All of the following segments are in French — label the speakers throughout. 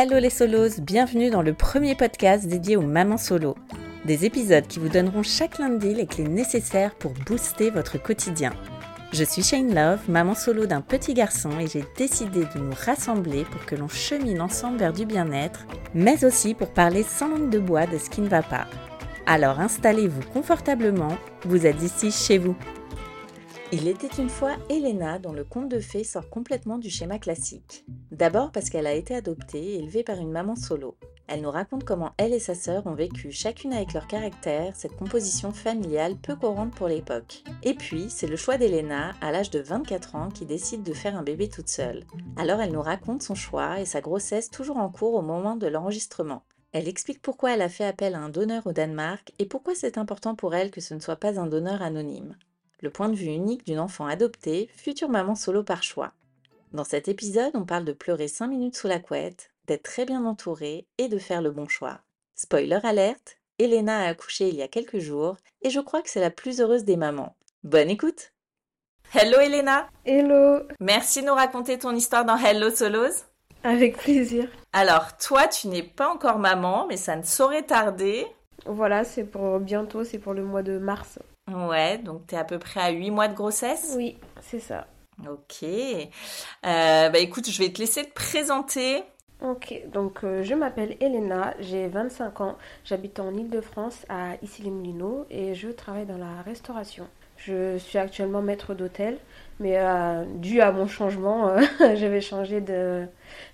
Speaker 1: Hello les solos, bienvenue dans le premier podcast dédié aux mamans solo. Des épisodes qui vous donneront chaque lundi les clés nécessaires pour booster votre quotidien. Je suis Shane Love, maman solo d'un petit garçon et j'ai décidé de nous rassembler pour que l'on chemine ensemble vers du bien-être, mais aussi pour parler sans langue de bois de ce qui ne va pas. Alors installez-vous confortablement, vous êtes ici chez vous. Il était une fois Elena dont le conte de fées sort complètement du schéma classique. D'abord parce qu'elle a été adoptée et élevée par une maman solo. Elle nous raconte comment elle et sa sœur ont vécu chacune avec leur caractère cette composition familiale peu courante pour l'époque. Et puis, c'est le choix d'Elena, à l'âge de 24 ans, qui décide de faire un bébé toute seule. Alors elle nous raconte son choix et sa grossesse toujours en cours au moment de l'enregistrement. Elle explique pourquoi elle a fait appel à un donneur au Danemark et pourquoi c'est important pour elle que ce ne soit pas un donneur anonyme le point de vue unique d'une enfant adoptée, future maman solo par choix. Dans cet épisode, on parle de pleurer 5 minutes sous la couette, d'être très bien entourée et de faire le bon choix. Spoiler alerte, Elena a accouché il y a quelques jours et je crois que c'est la plus heureuse des mamans. Bonne écoute Hello Elena
Speaker 2: Hello
Speaker 1: Merci de nous raconter ton histoire dans Hello Solos.
Speaker 2: Avec plaisir.
Speaker 1: Alors toi, tu n'es pas encore maman, mais ça ne saurait tarder.
Speaker 2: Voilà, c'est pour bientôt, c'est pour le mois de mars.
Speaker 1: Ouais, donc tu es à peu près à 8 mois de grossesse?
Speaker 2: Oui, c'est ça.
Speaker 1: Ok. Euh, bah écoute, je vais te laisser te présenter.
Speaker 2: Ok, donc euh, je m'appelle Elena, j'ai 25 ans, j'habite en Ile-de-France à Issy-les-Moulineaux et je travaille dans la restauration. Je suis actuellement maître d'hôtel, mais euh, dû à mon changement, euh, je vais changer de,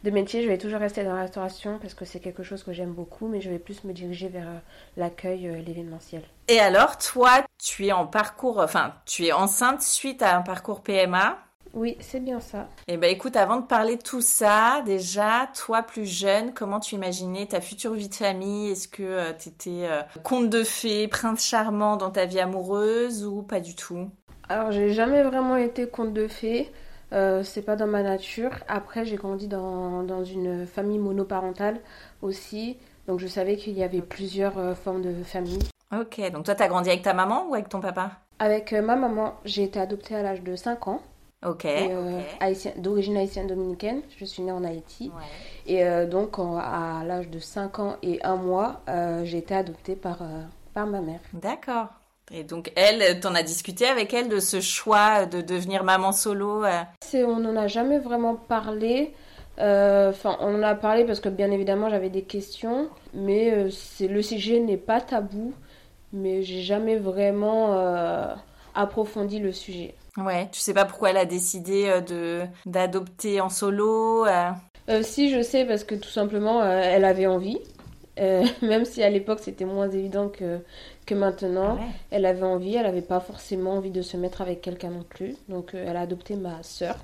Speaker 2: de, métier. Je vais toujours rester dans la restauration parce que c'est quelque chose que j'aime beaucoup, mais je vais plus me diriger vers l'accueil, l'événementiel.
Speaker 1: Et alors, toi, tu es en parcours, enfin, tu es enceinte suite à un parcours PMA
Speaker 2: oui, c'est bien ça.
Speaker 1: Eh ben écoute, avant de parler de tout ça, déjà, toi plus jeune, comment tu imaginais ta future vie de famille? Est-ce que euh, tu étais euh, conte de fées, prince charmant dans ta vie amoureuse ou pas du tout?
Speaker 2: Alors, j'ai jamais vraiment été conte de fées. Euh, c'est pas dans ma nature. Après, j'ai grandi dans, dans, une famille monoparentale aussi. Donc, je savais qu'il y avait plusieurs euh, formes de famille.
Speaker 1: Ok, donc toi, tu as grandi avec ta maman ou avec ton papa?
Speaker 2: Avec euh, ma maman, j'ai été adoptée à l'âge de 5 ans.
Speaker 1: Ok.
Speaker 2: Euh,
Speaker 1: okay.
Speaker 2: D'origine haïtienne dominicaine. Je suis née en Haïti. Ouais. Et euh, donc, en, à l'âge de 5 ans et 1 mois, euh, j'ai été adoptée par, par ma mère.
Speaker 1: D'accord. Et donc, elle, t'en as discuté avec elle de ce choix de devenir maman solo
Speaker 2: On n'en a jamais vraiment parlé. Enfin, on en a parlé parce que bien évidemment j'avais des questions, mais le sujet n'est pas tabou, mais j'ai jamais vraiment approfondi le sujet.
Speaker 1: Ouais, tu sais pas pourquoi elle a décidé euh, de d'adopter en solo euh...
Speaker 2: Euh, Si, je sais parce que tout simplement euh, elle avait envie. même si à l'époque c'était moins évident que, que maintenant, ouais. elle avait envie, elle avait pas forcément envie de se mettre avec quelqu'un non plus. Donc elle a adopté ma sœur,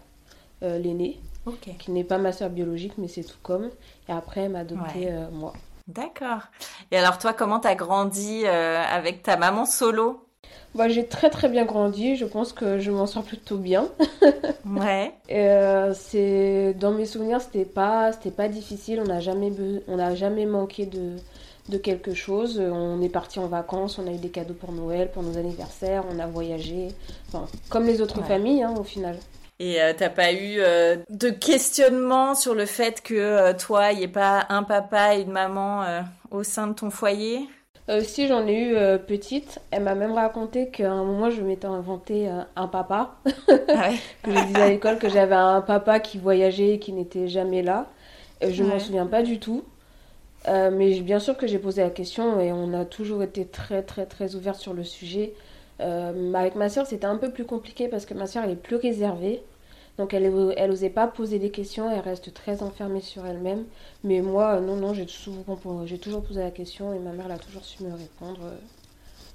Speaker 2: l'aînée,
Speaker 1: okay.
Speaker 2: qui n'est pas ma sœur biologique, mais c'est tout comme. Et après elle m'a adopté
Speaker 1: ouais.
Speaker 2: moi.
Speaker 1: D'accord. Et alors toi, comment t'as grandi avec ta maman solo?
Speaker 2: Bah, j'ai très très bien grandi, je pense que je m'en sors plutôt bien.
Speaker 1: ouais.
Speaker 2: Euh, c'est dans mes souvenirs, c'était pas c'était pas difficile, on n'a jamais be... on n'a jamais manqué de de quelque chose. On est parti en vacances, on a eu des cadeaux pour Noël, pour nos anniversaires, on a voyagé, enfin comme les autres
Speaker 1: ouais.
Speaker 2: familles hein, au final.
Speaker 1: Et euh, t'as pas eu euh, de questionnement sur le fait que euh, toi, il n'y ait pas un papa et une maman euh, au sein de ton foyer?
Speaker 2: Si j'en ai eu petite, elle m'a même raconté qu'à un moment je m'étais inventé un papa.
Speaker 1: ah ouais.
Speaker 2: que je disais à l'école que j'avais un papa qui voyageait et qui n'était jamais là. je ouais. m'en souviens pas du tout. mais bien sûr que j'ai posé la question et on a toujours été très très très ouvert sur le sujet. Avec ma soeur, c'était un peu plus compliqué parce que ma soeur, elle est plus réservée. Donc elle, elle osait pas poser des questions, elle reste très enfermée sur elle-même. Mais moi, non, non, j'ai toujours, j'ai toujours posé la question et ma mère, elle a toujours su me répondre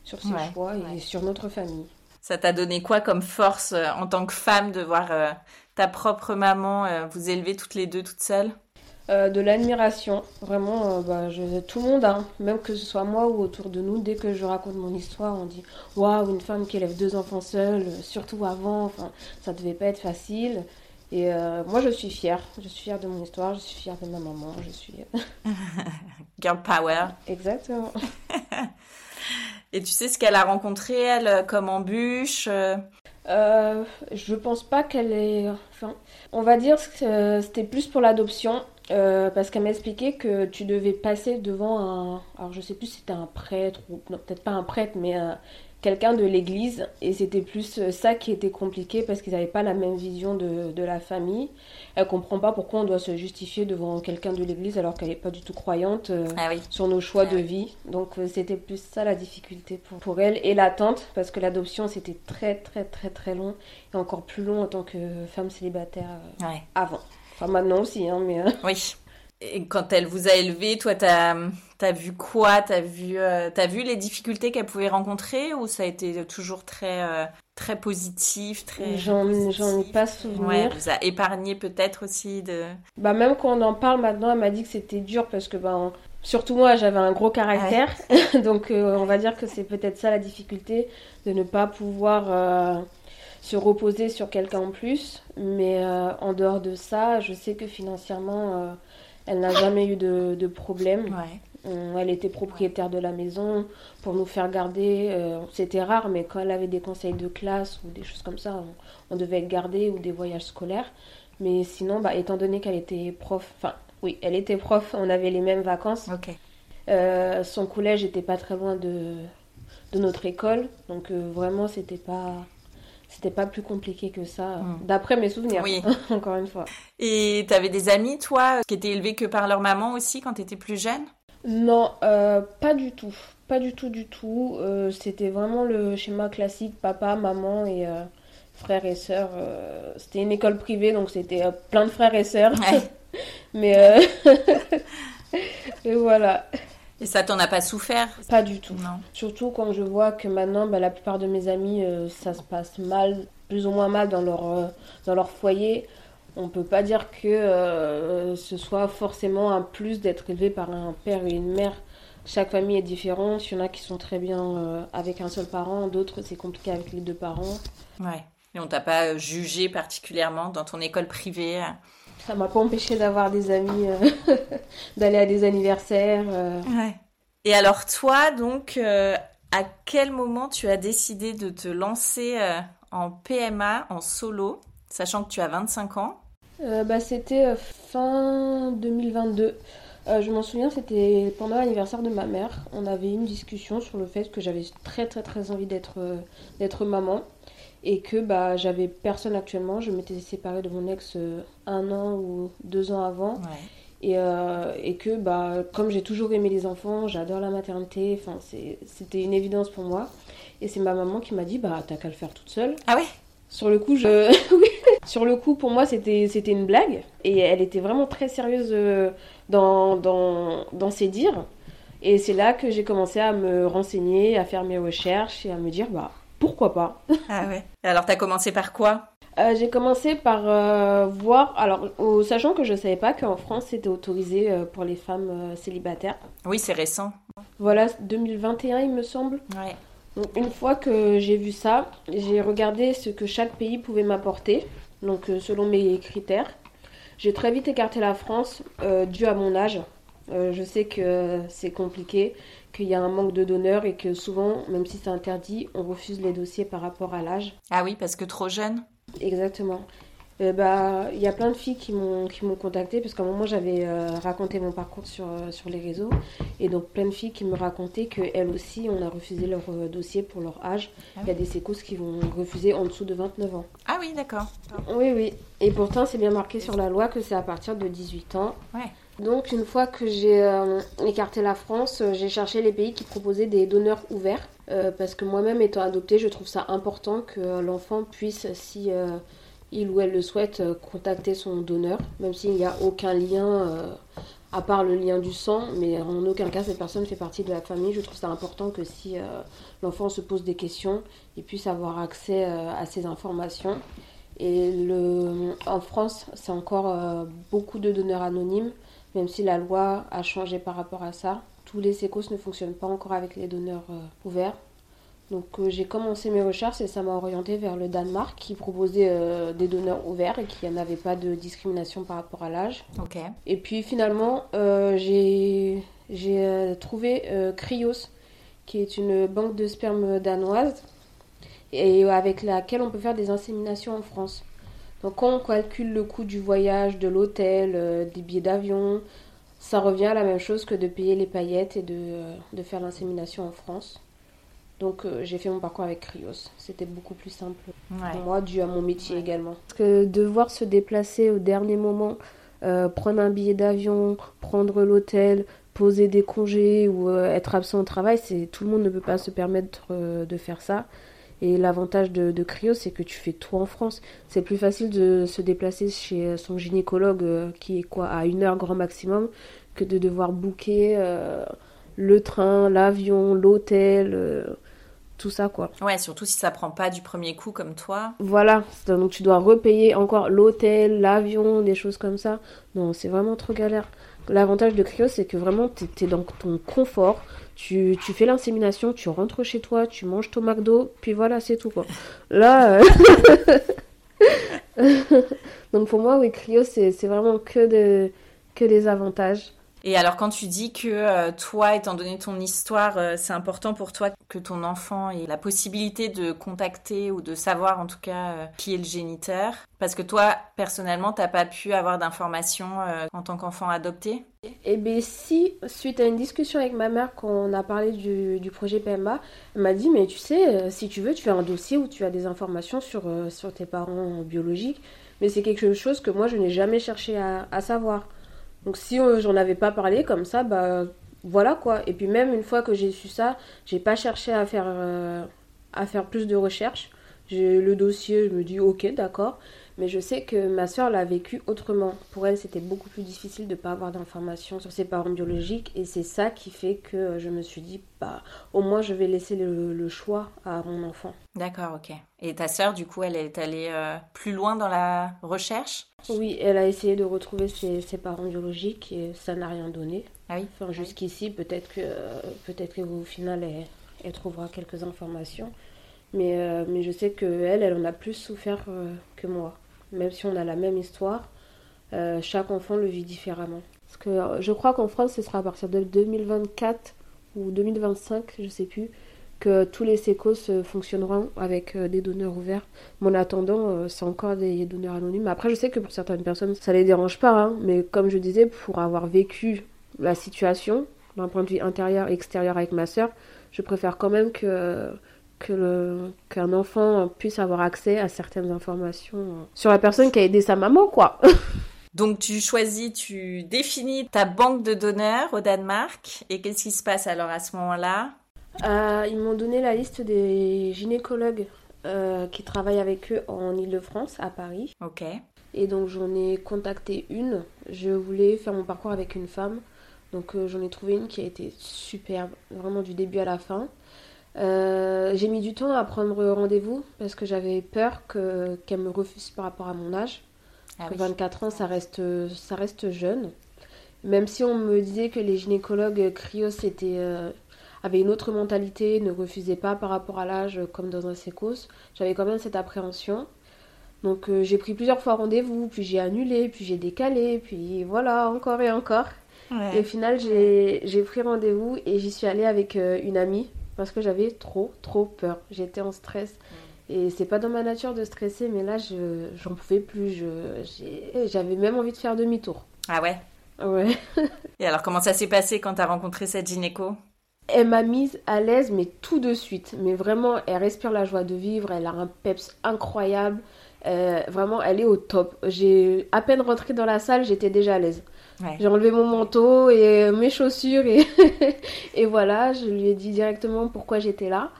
Speaker 2: sur ses choix et sur notre famille.
Speaker 1: Ça t'a donné quoi comme force euh, en tant que femme de voir euh, ta propre maman euh, vous élever toutes les deux toutes seules?
Speaker 2: De l'admiration, vraiment, bah, je, tout le monde, hein, même que ce soit moi ou autour de nous, dès que je raconte mon histoire, on dit waouh, une femme qui élève deux enfants seule, surtout avant, enfin, ça devait pas être facile. Et moi, je suis fière. Je suis fière de mon histoire, je suis fière de ma maman, je suis.
Speaker 1: Girl power.
Speaker 2: Exactement.
Speaker 1: Et tu sais ce qu'elle a rencontré, elle, euh, comme embûche
Speaker 2: euh, euh, Je pense pas qu'elle est. Enfin, on va dire que c'était plus pour l'adoption. Parce qu'elle m'a expliqué que tu devais passer devant un. Alors je sais plus si c'était un prêtre ou. Non, peut-être pas un prêtre, mais quelqu'un de l'église et c'était plus euh, ça qui était compliqué parce qu'ils n'avaient pas la même vision de, de, la famille. Elle comprend pas pourquoi on doit se justifier devant quelqu'un de l'église alors qu'elle n'est pas du tout croyante euh, ah sur nos choix ah de vie. Donc euh, c'était plus ça la difficulté pour, pour elle et l'attente parce que l'adoption c'était très très très très long et encore plus long en tant que femme célibataire avant. Enfin maintenant aussi, hein, mais...
Speaker 1: Oui. Et quand elle vous a élevé, toi, t'as as vu quoi? T'as vu, euh, as vu les difficultés qu'elle pouvait rencontrer ou ça a été toujours très, euh, très positif très
Speaker 2: J'en ai pas souvenir. Ouais,
Speaker 1: vous a épargné peut-être aussi de...
Speaker 2: Bah même quand on en parle maintenant, elle m'a dit que c'était dur parce que ben, surtout moi, j'avais un gros caractère. Donc euh, on va dire que c'est peut-être ça la difficulté, de ne pas pouvoir se reposer sur quelqu'un en plus. Mais en dehors de ça, je sais que financièrement elle n'a jamais eu de, de problème. Elle était propriétaire de la maison pour nous faire garder. Euh, c'était rare, mais quand elle avait des conseils de classe ou des choses comme ça, on, devait être gardé ou des voyages scolaires. Mais sinon, bah, étant donné qu'elle était prof, enfin, oui, elle était prof, on avait les mêmes vacances. Euh, son collège n'était pas très loin de, de notre école, donc euh, vraiment, c'était pas c'était pas plus compliqué que ça, hmm. d'après mes souvenirs, oui. encore une fois.
Speaker 1: Et t'avais des amis, toi, qui étaient élevés que par leur maman aussi quand t'étais plus jeune?
Speaker 2: Non, euh, pas du tout. Pas du tout, du tout. Euh, c'était vraiment le schéma classique, papa, maman et euh, frères et sœurs. c'était une école privée, donc c'était plein de frères et sœurs. Mais... et voilà.
Speaker 1: Et ça t'en a pas souffert?
Speaker 2: Pas du tout. Non. Surtout quand je vois que maintenant, bah, la plupart de mes amis, euh, ça se passe mal, plus ou moins mal dans leur, euh, dans leur foyer. On peut pas dire que euh, ce soit forcément un plus d'être élevé par un père et une mère. Chaque famille est différente. Il y en a qui sont très bien avec un seul parent, d'autres c'est compliqué avec les deux parents.
Speaker 1: Ouais. Et on t'a pas jugé particulièrement dans ton école privée
Speaker 2: ça m'a pas empêché d'avoir des amis, euh, d'aller à des anniversaires. Euh.
Speaker 1: Ouais. Et alors toi, donc, euh, à quel moment tu as décidé de te lancer en PMA, en solo, sachant que tu as 25 ans?
Speaker 2: Bah, C'était fin 2022. je m'en souviens, c'était pendant l'anniversaire de ma mère. On avait une discussion sur le fait que j'avais très très très envie d'être d'être maman et que bah, j'avais personne actuellement. Je m'étais séparée de mon ex euh, un an ou deux ans avant. Et, euh, et, que bah, comme j'ai toujours aimé les enfants, j'adore la maternité, c'était une évidence pour moi. Et c'est ma maman qui m'a dit bah t'as qu'à le faire toute seule.
Speaker 1: Ah ouais?
Speaker 2: Sur le coup, je... Sur le coup, pour moi, c'était une blague. Et elle était vraiment très sérieuse euh, dans, dans, dans ses dires. Et c'est là que j'ai commencé à me renseigner, à faire mes recherches et à me dire bah pourquoi pas
Speaker 1: Ah ouais. Alors, tu as commencé par quoi?
Speaker 2: Euh, J'ai commencé par euh, voir, alors, sachant que je ne savais pas qu'en France c'était autorisé euh, pour les femmes célibataires.
Speaker 1: Oui, c'est récent.
Speaker 2: Voilà, 2021 il me semble.
Speaker 1: Ouais.
Speaker 2: Donc, une fois que j'ai vu ça, j'ai regardé ce que chaque pays pouvait m'apporter, donc selon mes critères. J'ai très vite écarté la France dû à mon âge. Je sais que c'est compliqué qu'il y a un manque de donneurs et que souvent, même si c'est interdit, on refuse les dossiers par rapport à l'âge.
Speaker 1: Ah oui, parce que trop jeune
Speaker 2: Exactement. Euh, bah, il y a plein de filles qui m'ont qui m'ont contacté parce qu'à un moment j'avais euh, raconté mon parcours sur, euh, sur les réseaux et donc plein de filles qui me racontaient qu'elles aussi on a refusé leur dossier pour leur âge.
Speaker 1: Ah
Speaker 2: Il y a des sécos qui vont refuser en dessous de 29 ans.
Speaker 1: Ah oui, d'accord.
Speaker 2: Oui oui. Et pourtant c'est bien marqué sur la loi que c'est à partir de 18 ans.
Speaker 1: Ouais.
Speaker 2: Donc une fois que j'ai euh, écarté la France, j'ai cherché les pays qui proposaient des donneurs ouverts parce que moi-même étant adoptée, je trouve ça important que l'enfant puisse, si il ou elle le souhaite, euh, contacter son donneur, même s'il n'y a aucun lien euh, à part le lien du sang, mais en aucun cas cette personne fait partie de la famille. Je trouve ça important que si euh, l'enfant se pose des questions, il puisse avoir accès à ces informations. Et en France, c'est encore beaucoup de donneurs anonymes, même si la loi a changé par rapport à ça. Tous les sécos ne fonctionnent pas encore avec les donneurs ouverts. Donc euh, j'ai commencé mes recherches et ça m'a orienté vers le Danemark qui proposait euh, des donneurs ouverts et qui n'avait pas de discrimination par rapport à l'âge.
Speaker 1: Ok.
Speaker 2: Et puis finalement, euh, j'ai euh, trouvé euh, Cryos, qui est une banque de sperme danoise et avec laquelle on peut faire des inséminations en France. Donc quand on calcule le coût du voyage, de l'hôtel, des billets d'avion, ça revient à la même chose que de payer les paillettes et de, de faire l'insémination en France. Donc euh, j'ai fait mon parcours avec Cryos. C'était beaucoup plus simple
Speaker 1: Ouais.
Speaker 2: pour moi, dû à mon métier
Speaker 1: Ouais.
Speaker 2: également. Parce que devoir se déplacer au dernier moment, euh, prendre un billet d'avion, prendre l'hôtel, poser des congés ou euh, être absent au travail, c'est tout le monde ne peut pas se permettre euh, de faire ça. Et l'avantage de, de Cryo, c'est que tu fais tout en France. C'est plus facile de se déplacer chez son gynécologue, euh, qui est quoi, à une heure grand maximum, que de devoir booker euh, le train, l'avion, l'hôtel, euh, tout ça quoi.
Speaker 1: Ouais, surtout si ça prend pas du premier coup comme toi.
Speaker 2: Voilà, donc tu dois repayer encore l'hôtel, l'avion, des choses comme ça. Non, c'est vraiment trop galère. L'avantage de Cryo, c'est que vraiment, tu es dans ton confort. Tu, tu fais l'insémination, tu rentres chez toi, tu manges ton McDo, puis voilà, c'est tout quoi. Là. euh, donc pour moi, oui, Cryo, c'est c'est vraiment que, de, que des avantages.
Speaker 1: Et alors, quand tu dis que euh, toi, étant donné ton histoire, euh, c'est important pour toi que ton enfant ait la possibilité de contacter ou de savoir en tout cas euh, qui est le géniteur, parce que toi, personnellement, t'as pas pu avoir d'informations en tant qu'enfant adopté?
Speaker 2: Eh bien, si, suite à une discussion avec ma mère, quand on a parlé du, projet PMA, elle m'a dit, mais tu sais, si tu veux, tu fais un dossier où tu as des informations sur, sur tes parents biologiques, mais c'est quelque chose que moi, je n'ai jamais cherché à savoir. Donc, si euh, j'en avais pas parlé comme ça, bah voilà quoi. Et puis, même une fois que j'ai su ça, j'ai pas cherché à faire, euh, à faire plus de recherches. J'ai le dossier, je me dis, ok, d'accord. Mais je sais que ma soeur l'a vécu autrement. Pour elle, c'était beaucoup plus difficile de ne pas avoir d'informations sur ses parents biologiques. Et c'est ça qui fait que je me suis dit, bah, au moins, je vais laisser le, le choix à mon enfant.
Speaker 1: D'accord, ok. Et ta sœur, du coup, elle est allée euh, plus loin dans la recherche?
Speaker 2: Oui, elle a essayé de retrouver ses, ses parents biologiques et ça n'a rien donné.
Speaker 1: Ah oui?
Speaker 2: Enfin, jusqu'ici, peut-être que, peut-être qu'au final, elle, elle trouvera quelques informations. Mais, euh, mais je sais qu'elle, elle en a plus souffert euh, que moi. Même si on a la même histoire, euh, chaque enfant le vit différemment. Parce que euh, je crois qu'en France, ce sera à partir de 2024 ou 2025, je sais plus, que tous les sécos fonctionneront avec euh, des donneurs ouverts. Mais en attendant, c'est encore des donneurs anonymes. Après, je sais que pour certaines personnes, ça les dérange pas. hein. mais comme je disais, pour avoir vécu la situation, d'un point de vue intérieur et extérieur avec ma soeur, je préfère quand même que que qu'un enfant puisse avoir accès à certaines informations euh, sur la personne qui a aidé sa maman quoi.
Speaker 1: Donc tu choisis, tu définis ta banque de donneurs au Danemark. Et qu'est-ce qui se passe alors à ce moment-là?
Speaker 2: Euh, ils m'ont donné la liste des gynécologues euh, qui travaillent avec eux en Ile-de-France, à Paris.
Speaker 1: Ok.
Speaker 2: Et donc j'en ai contacté une. Je voulais faire mon parcours avec une femme. Donc euh, j'en ai trouvé une qui a été superbe, vraiment du début à la fin. Euh, j'ai mis du temps à prendre rendez-vous parce que j'avais peur que, qu'elle me refuse par rapport à mon âge.
Speaker 1: Ah oui.
Speaker 2: 24 ans, ça reste, ça reste jeune. Même si on me disait que les gynécologues cryos étaient, euh, avaient une autre mentalité, ne refusaient pas par rapport à l'âge comme dans un sécos, j'avais quand même cette appréhension. Donc euh, j'ai pris plusieurs fois rendez-vous, puis j'ai annulé, puis j'ai décalé, puis voilà, encore et encore. Et au final, j'ai j'ai pris rendez-vous et j'y suis allée avec euh, une amie parce que j'avais trop, trop peur. J'étais en stress. Et c'est pas dans ma nature de stresser, mais là, j'en pouvais plus. J'avais même envie de faire demi-tour.
Speaker 1: Ah ouais?
Speaker 2: Ouais.
Speaker 1: Et alors, comment ça s'est passé quand tu as rencontré cette gynéco?
Speaker 2: Elle m'a mise à l'aise, mais tout de suite. Mais vraiment, elle respire la joie de vivre, elle a un peps incroyable. Euh, vraiment, elle est au top. J'ai à peine rentré dans la salle, j'étais déjà à l'aise. J'ai enlevé mon manteau et mes chaussures et, voilà, je lui ai dit directement pourquoi j'étais là,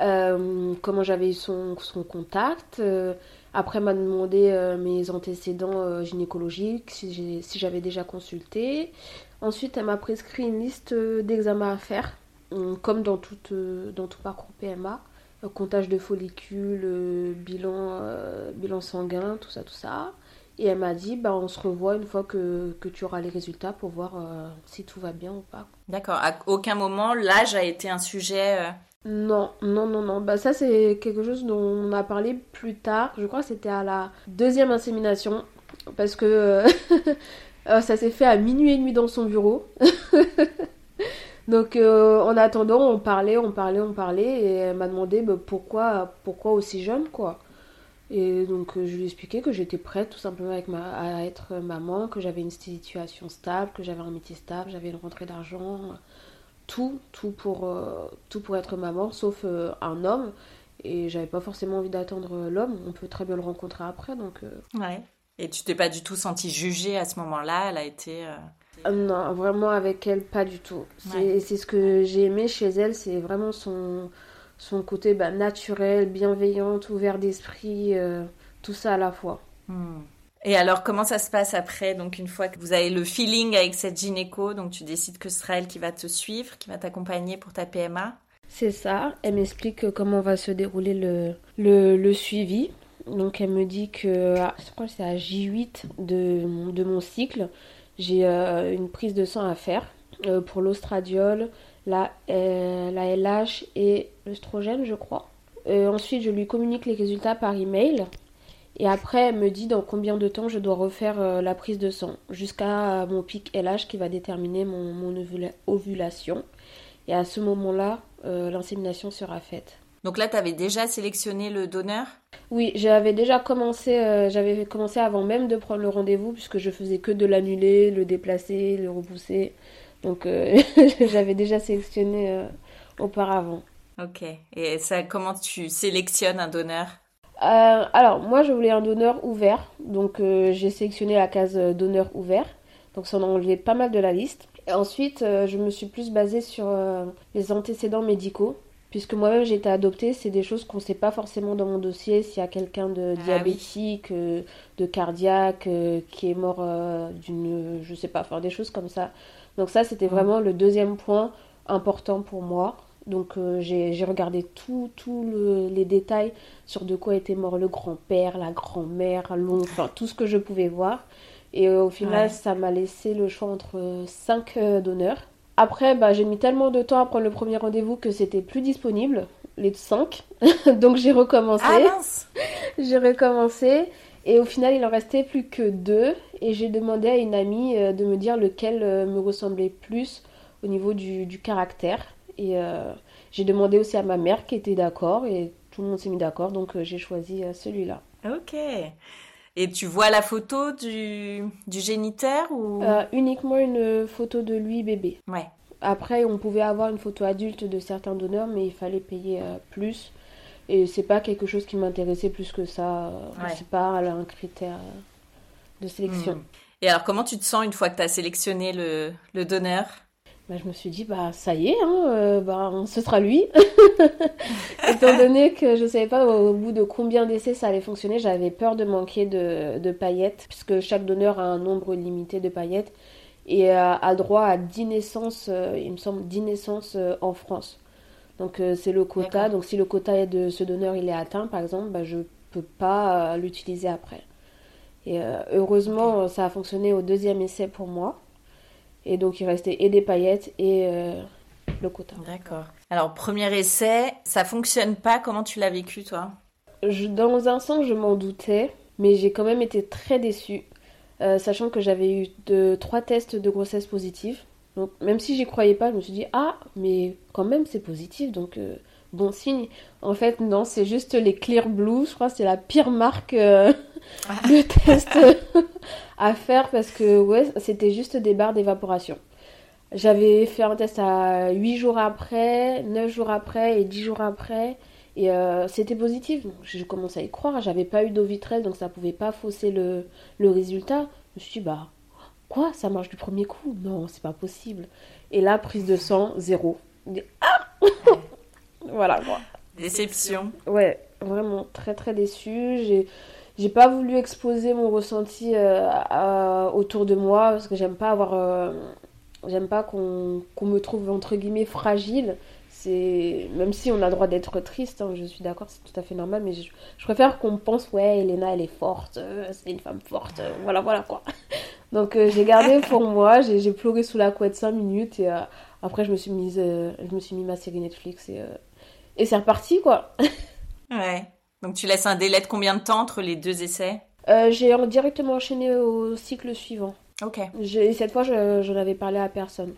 Speaker 2: euh, comment j'avais eu son, son contact. Euh, après, m'a demandé mes antécédents gynécologiques, si j'avais déjà consulté. Ensuite, elle m'a prescrit une liste d'examens à faire, comme dans, toute, dans tout parcours PMA comptage de follicules, euh, bilan, euh, bilan sanguin, tout ça, tout ça. Et elle m'a dit, bah, on se revoit une fois que, que tu auras les résultats pour voir euh, si tout va bien ou pas.
Speaker 1: D'accord. À aucun moment, l'âge a été un sujet.
Speaker 2: Non, non, non, non. Bah, ça, c'est quelque chose dont on a parlé plus tard. Je crois que c'était à la deuxième insémination. Parce que ça s'est fait à minuit et demi dans son bureau. Donc euh, en attendant, on parlait, on parlait, on parlait, et elle m'a demandé bah, pourquoi, pourquoi aussi jeune, quoi. Et donc euh, je lui ai expliqué que j'étais prête tout simplement avec ma, à être maman, que j'avais une situation stable, que j'avais un métier stable, j'avais une rentrée d'argent, tout, tout pour, euh, tout pour être maman, sauf un homme. Et j'avais pas forcément envie d'attendre l'homme, on peut très bien le rencontrer après, donc...
Speaker 1: Ouais. Et tu t'es pas du tout sentie jugée à ce moment-là, elle a été...
Speaker 2: Non, vraiment avec elle, pas du tout. C'est ce que j'ai aimé chez elle, c'est vraiment son, son côté bah, naturel, bienveillant, ouvert d'esprit, euh, tout ça à la fois.
Speaker 1: Hmm. Et alors, comment ça se passe après Donc, une fois que vous avez le feeling avec cette gynéco, donc tu décides que ce sera elle qui va te suivre, qui va t'accompagner pour ta PMA
Speaker 2: C'est ça. Elle m'explique comment va se dérouler le, le, le, suivi. Donc, elle me dit que, ah, je crois que c'est à J8 de, de mon cycle j'ai euh, une prise de sang à faire euh, pour l'ostradiol, la, euh, la LH et l'œstrogène, je crois. ensuite, je lui communique les résultats par email. Et après, elle me dit dans combien de temps je dois refaire la prise de sang, jusqu'à mon pic LH qui va déterminer mon, mon ovulation. Et à ce moment-là, l'insémination sera faite.
Speaker 1: Donc là, tu avais déjà sélectionné le donneur?
Speaker 2: Oui, j'avais déjà commencé, euh, j'avais commencé avant même de prendre le rendez-vous, puisque je faisais que de l'annuler, le déplacer, le repousser. Donc euh, j'avais déjà sélectionné euh, auparavant.
Speaker 1: Ok. Et ça, comment tu sélectionnes un donneur?
Speaker 2: Alors, moi, je voulais un donneur ouvert. Donc j'ai sélectionné la case donneur ouvert. Donc ça en a enlevé pas mal de la liste. Et ensuite, je me suis plus basée sur les antécédents médicaux puisque moi-même j'ai été adoptée, c'est des choses qu'on ne sait pas forcément dans mon dossier, s'il y a quelqu'un de ah diabétique, euh, de cardiaque, euh, qui est mort euh, d'une, je sais pas, enfin des choses comme ça. Donc ça c'était vraiment le deuxième point important pour moi. Donc j'ai regardé tous les détails sur de quoi était mort le grand-père, la grand-mère, l'oncle, enfin tout ce que je pouvais voir. Et au final, ça m'a laissé le choix entre cinq donneurs. Après, bah, j'ai mis tellement de temps à prendre le premier rendez-vous que c'était plus disponible, les 5. Donc j'ai recommencé.
Speaker 1: Ah,
Speaker 2: j'ai recommencé. Et au final, il en restait plus que deux. Et j'ai demandé à une amie euh, de me dire lequel euh, me ressemblait plus au niveau du, caractère. Et euh, j'ai demandé aussi à ma mère qui était d'accord. Et tout le monde s'est mis d'accord. Donc j'ai choisi celui-là.
Speaker 1: Ok. Et tu vois la photo du, du géniteur ou?
Speaker 2: Euh, Uniquement une photo de lui bébé.
Speaker 1: Ouais.
Speaker 2: Après, on pouvait avoir une photo adulte de certains donneurs, mais il fallait payer plus. Et c'est pas quelque chose qui m'intéressait plus que ça. Ouais. C'est pas un critère de sélection. Hmm.
Speaker 1: Et alors, comment tu te sens une fois que tu as sélectionné le, le donneur?
Speaker 2: Bah, je me suis dit, bah ça y est, hein, euh, bah, ce sera lui. Étant donné que je ne savais pas au, bout de combien d'essais ça allait fonctionner, j'avais peur de manquer de, de, paillettes, puisque chaque donneur a un nombre limité de paillettes et a, droit à 10 naissances, euh, il me semble, 10 naissances euh, en France. Donc c'est le quota, donc si le quota de ce donneur il est atteint, par exemple, bah, je ne peux pas l'utiliser après. Et heureusement, ça a fonctionné au deuxième essai pour moi. Et donc il restait et des paillettes et euh, le quota.
Speaker 1: D'accord. Alors premier essai, ça fonctionne pas. Comment tu l'as vécu toi?
Speaker 2: Dans un sens, je m'en doutais, mais j'ai quand même été très déçue, euh, sachant que j'avais eu de, trois tests de grossesse positifs. Donc même si j'y croyais pas, je me suis dit ah mais quand même c'est positif donc euh, bon signe. En fait, non, c'est juste les Clear Blue. Je crois que c'est la pire marque euh, de test à faire parce que, ouais, c'était juste des barres d'évaporation. J'avais fait un test à 8 jours après, 9 jours après et 10 jours après. Et euh, c'était positif. Donc, je commençais à y croire. J'avais pas eu d'eau vitrelle, donc ça pouvait pas fausser le, le résultat. Je me suis dit, bah, quoi Ça marche du premier coup? Non, c'est pas possible. Et là, prise de sang, zéro. Ah voilà, quoi.
Speaker 1: Déception.
Speaker 2: Ouais, vraiment très très déçue. J'ai j'ai pas voulu exposer mon ressenti euh, autour de moi parce que j'aime pas avoir euh, j'aime pas qu'on me trouve entre guillemets fragile c'est même si on a droit d'être triste hein, je suis d'accord c'est tout à fait normal mais je, préfère qu'on pense ouais Elena elle est forte euh, c'est une femme forte voilà voilà quoi donc j'ai gardé pour moi j'ai pleuré sous la couette 5 minutes et après je me suis mise je me suis mis ma série Netflix et et c'est reparti, quoi.
Speaker 1: ouais. Donc tu laisses un délai de combien de temps entre les deux essais?
Speaker 2: Euh, J'ai directement enchaîné au cycle suivant.
Speaker 1: Ok.
Speaker 2: Cette fois, je, n'avais parlé à personne.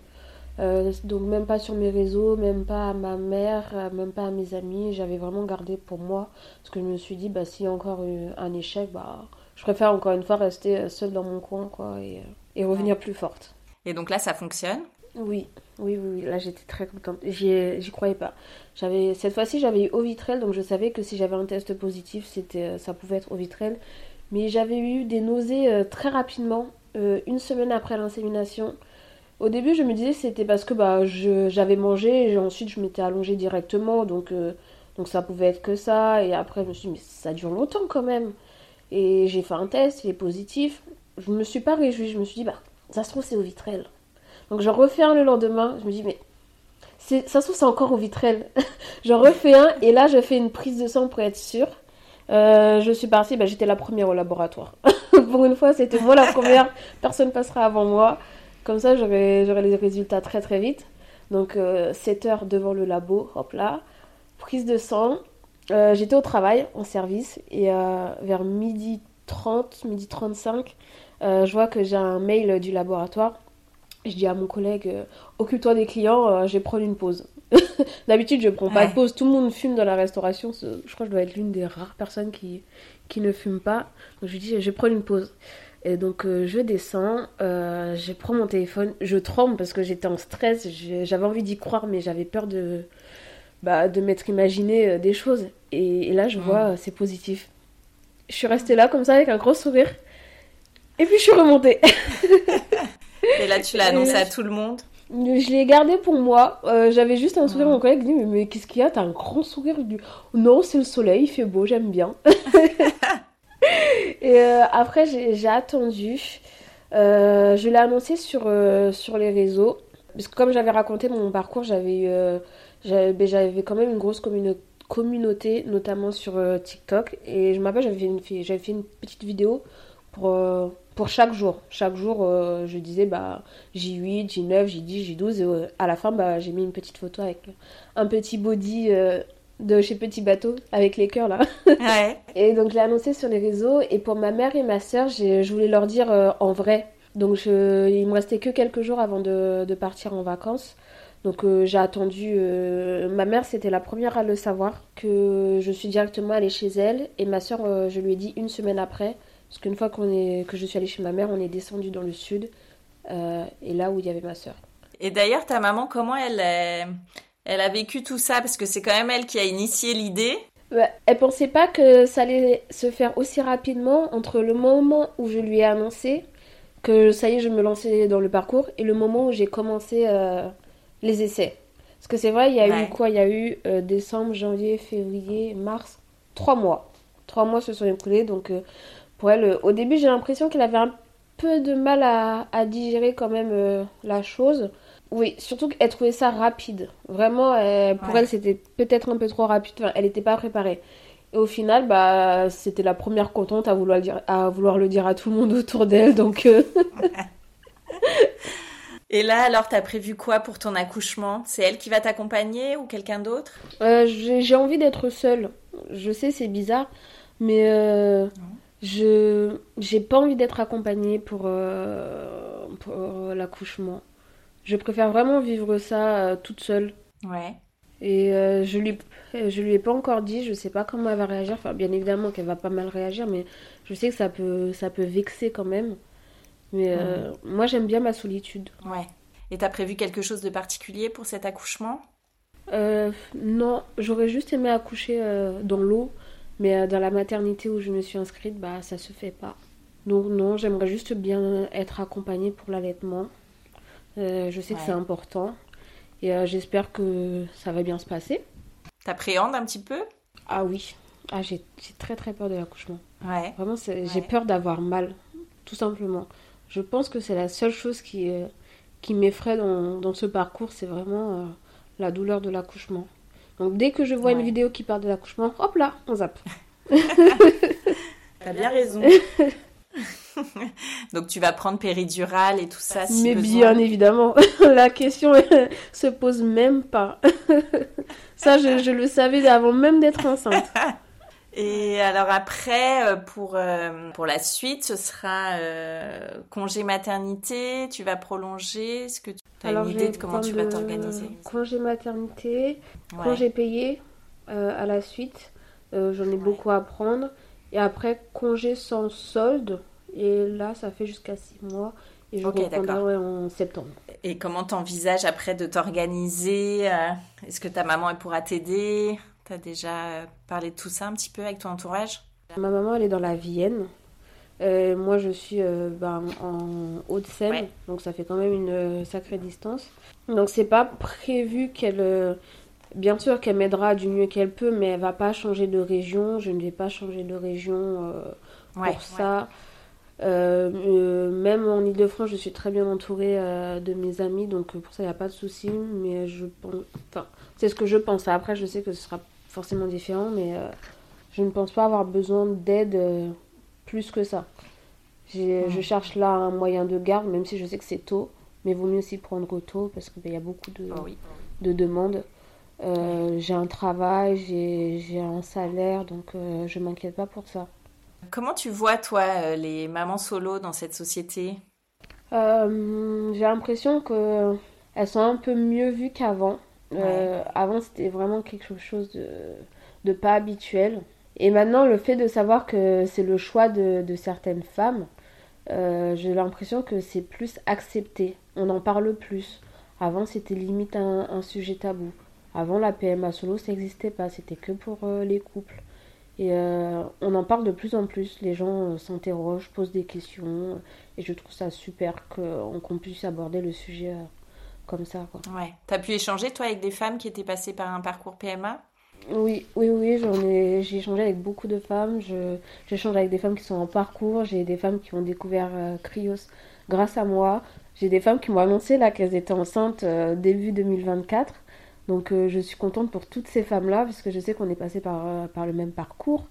Speaker 2: Euh, donc même pas sur mes réseaux, même pas à ma mère, euh, même pas à mes amis. J'avais vraiment gardé pour moi. Parce que je me suis dit, bah, s'il y a encore eu un échec, bah, je préfère encore une fois rester seule dans mon coin quoi, et, et revenir plus forte.
Speaker 1: Et donc là, ça fonctionne?
Speaker 2: Oui, oui, oui, là j'étais très contente. J'y croyais pas. J'avais cette fois-ci j'avais eu au vitrel, donc je savais que si j'avais un test positif, c'était euh, ça pouvait être au vitrel. Mais j'avais eu des nausées euh, très rapidement, euh, une semaine après l'insémination. Au début, je me disais c'était parce que bah j'avais mangé et ensuite je m'étais allongée directement, donc donc ça pouvait être que ça. Et après je me suis dit mais ça dure longtemps quand même. Et j'ai fait un test, il est positif. Je me suis pas réjouie, je me suis dit bah ça se trouve c'est au vitrel. Donc je refais un le lendemain, je me dis mais ça se trouve c'est encore au vitrel. je refais un et là je fais une prise de sang pour être sûre. Euh, je suis partie, bah, j'étais la première au laboratoire. pour une fois, c'était moi la première, personne passera avant moi. Comme ça, j'aurai les résultats très très vite. Donc 7 euh, heures devant le labo, hop là. Prise de sang. Euh, j'étais au travail, en service, et vers midi 30, midi 35, je vois que j'ai un mail du laboratoire je dis à mon collègue, euh, occupe-toi des clients, euh, je vais prendre une pause. D'habitude, je prends pas de pause. Tout le monde fume dans la restauration. Je crois que je dois être l'une des rares personnes qui, qui ne fume pas. Donc je lui dis, je vais prendre une pause. Et donc euh, je descends, je prends mon téléphone, je tremble parce que j'étais en stress, j'avais envie d'y croire, mais j'avais peur de, bah, de m'être imaginé des choses. Et, là, je vois, c'est positif. Je suis restée là comme ça avec un gros sourire. Et puis je suis remontée.
Speaker 1: Et là, tu l'as annoncé à tout le monde
Speaker 2: je l'ai gardé pour moi. Euh, j'avais juste un sourire. Mon collègue dit Mais, qu'est-ce qu'il y a? T'as un grand sourire. du Non, c'est le soleil, il fait beau, j'aime bien. et euh, après, j'ai attendu. Euh, je l'ai annoncé sur, sur les réseaux. Parce que, comme j'avais raconté mon parcours, j'avais ben, j'avais quand même une grosse communauté, notamment sur TikTok. Et je m'appelle, j'avais fait, fait, une petite vidéo pour pour chaque jour. Chaque jour, euh, je disais bah, J8, J9, J10, J12. Et à la fin, bah, j'ai mis une petite photo avec un petit body euh, de chez Petit Bateau, avec les cœurs là.
Speaker 1: Ouais.
Speaker 2: et donc, je l'ai annoncé sur les réseaux. Et pour ma mère et ma soeur, je voulais leur dire euh, en vrai. Donc, je, il me restait que quelques jours avant de, de partir en vacances. Donc j'ai attendu. ma mère, c'était la première à le savoir que je suis directement allée chez elle. Et ma soeur, je lui ai dit une semaine après. Parce qu'une fois qu'on est, que je suis allée chez ma mère, on est descendu dans le sud, euh, et là où il y avait ma soeur.
Speaker 1: Et d'ailleurs, ta maman, comment elle, elle a vécu tout ça? Parce que c'est quand même elle qui a initié l'idée.
Speaker 2: Elle elle pensait pas que ça allait se faire aussi rapidement entre le moment où je lui ai annoncé que ça y est, je me lançais dans le parcours et le moment où j'ai commencé euh, les essais. Parce que c'est vrai, il y a eu quoi? Il y a eu euh, décembre, janvier, février, mars, trois mois. Trois mois se sont écoulés, donc pour elle, euh, au début, j'ai l'impression qu'elle avait un peu de mal à, digérer quand même euh, la chose. Oui, surtout qu'elle trouvait ça rapide. Vraiment, pour elle, c'était peut-être un peu trop rapide. elle n'était pas préparée. Et au final, bah, c'était la première contente à vouloir, dire, à vouloir le dire à tout le monde autour d'elle. Donc. Euh.
Speaker 1: Et là, alors, t'as prévu quoi pour ton accouchement? C'est elle qui va t'accompagner ou quelqu'un d'autre?
Speaker 2: J'ai envie d'être seule. Je sais, c'est bizarre, mais je j'ai pas envie d'être accompagnée pour, euh, pour l'accouchement. Je préfère vraiment vivre ça euh, toute seule.
Speaker 1: Ouais.
Speaker 2: Et euh, je lui je lui ai pas encore dit, je sais pas comment elle va réagir. Enfin, bien évidemment qu'elle va pas mal réagir, mais je sais que ça peut, ça peut vexer quand même. Mais euh, moi, j'aime bien ma solitude.
Speaker 1: Ouais. Et t'as prévu quelque chose de particulier pour cet accouchement?
Speaker 2: Euh, Non, j'aurais juste aimé accoucher euh, dans l'eau, mais dans la maternité où je me suis inscrite, bah ça se fait pas. Donc non, j'aimerais juste bien être accompagnée pour l'allaitement. je sais que c'est important et j'espère que ça va bien se passer.
Speaker 1: T'appréhendes un petit peu?
Speaker 2: Ah oui. Ah, j'ai très très peur de l'accouchement.
Speaker 1: Ouais.
Speaker 2: Vraiment, j'ai peur d'avoir mal, tout simplement. Je pense que c'est la seule chose qui, euh, qui m'effraie dans, dans, ce parcours, c'est vraiment euh, la douleur de l'accouchement. Donc dès que je vois une vidéo qui parle de l'accouchement, hop là, on zappe.
Speaker 1: T'as bien raison. Donc tu vas prendre péridurale et tout ça
Speaker 2: si Mais bien évidemment, la question se pose même pas. ça, je, le savais avant même d'être enceinte.
Speaker 1: Et alors après, euh, pour, euh, pour la suite, ce sera euh, congé maternité, tu vas prolonger Est-ce que tu as une idée de comment tu vas t'organiser?
Speaker 2: Congé maternité, congé payé à la suite, j'en ai beaucoup à prendre. Et après, congé sans solde, et là, ça fait jusqu'à six mois. Et je reprendrai en septembre.
Speaker 1: Et comment t'envisages après de t'organiser Est-ce que ta maman elle pourra t'aider? T'as déjà parlé de tout ça un petit peu avec ton entourage?
Speaker 2: Ma maman elle est dans la Vienne. Euh, moi je suis euh, ben, en Haute-Seine, donc ça fait quand même une sacrée distance. Donc c'est pas prévu qu'elle Bien sûr qu'elle m'aidera du mieux qu'elle peut, mais elle va pas changer de région. Je ne vais pas changer de région pour ça. Euh, euh, même en Ile-de-France, je suis très bien entourée euh, de mes amis, donc pour ça, il n'y a pas de souci. Mais je pense. Enfin, c'est ce que je pense. Après, je sais que ce sera forcément différent, mais je ne pense pas avoir besoin d'aide plus que ça. Je hmm. cherche là un moyen de garde, même si je sais que c'est tôt, mais vaut mieux aussi prendre tôt parce qu'il ben, y a beaucoup de, oh de demandes. j'ai un travail, j'ai un salaire, donc je m'inquiète pas pour ça.
Speaker 1: Comment tu vois, toi, euh, les mamans solo dans cette société?
Speaker 2: Euh, J'ai l'impression qu'elles sont un peu mieux vues qu'avant. Euh, avant, c'était vraiment quelque chose de, pas habituel. Et maintenant, le fait de savoir que c'est le choix de, certaines femmes, j'ai l'impression que c'est plus accepté. On en parle plus. Avant, c'était limite un, un, sujet tabou. Avant, la PMA solo, ça n'existait pas. C'était que pour les couples. Et euh, on en parle de plus en plus, les gens euh, s'interrogent, posent des questions, et je trouve ça super qu'on puisse aborder le sujet euh, comme ça. Quoi.
Speaker 1: Ouais. T'as pu échanger, toi, avec des femmes qui étaient passées par un parcours PMA
Speaker 2: oui, oui, oui, j'en ai, j'ai échangé avec beaucoup de femmes. Je, j'échange avec des femmes qui sont en parcours. J'ai des femmes qui ont découvert Cryos grâce à moi. J'ai des femmes qui m'ont annoncé là qu'elles étaient enceintes début 2024. Donc euh, je suis contente pour toutes ces femmes-là, parce que je sais qu'on est passé par, euh, par le même parcours.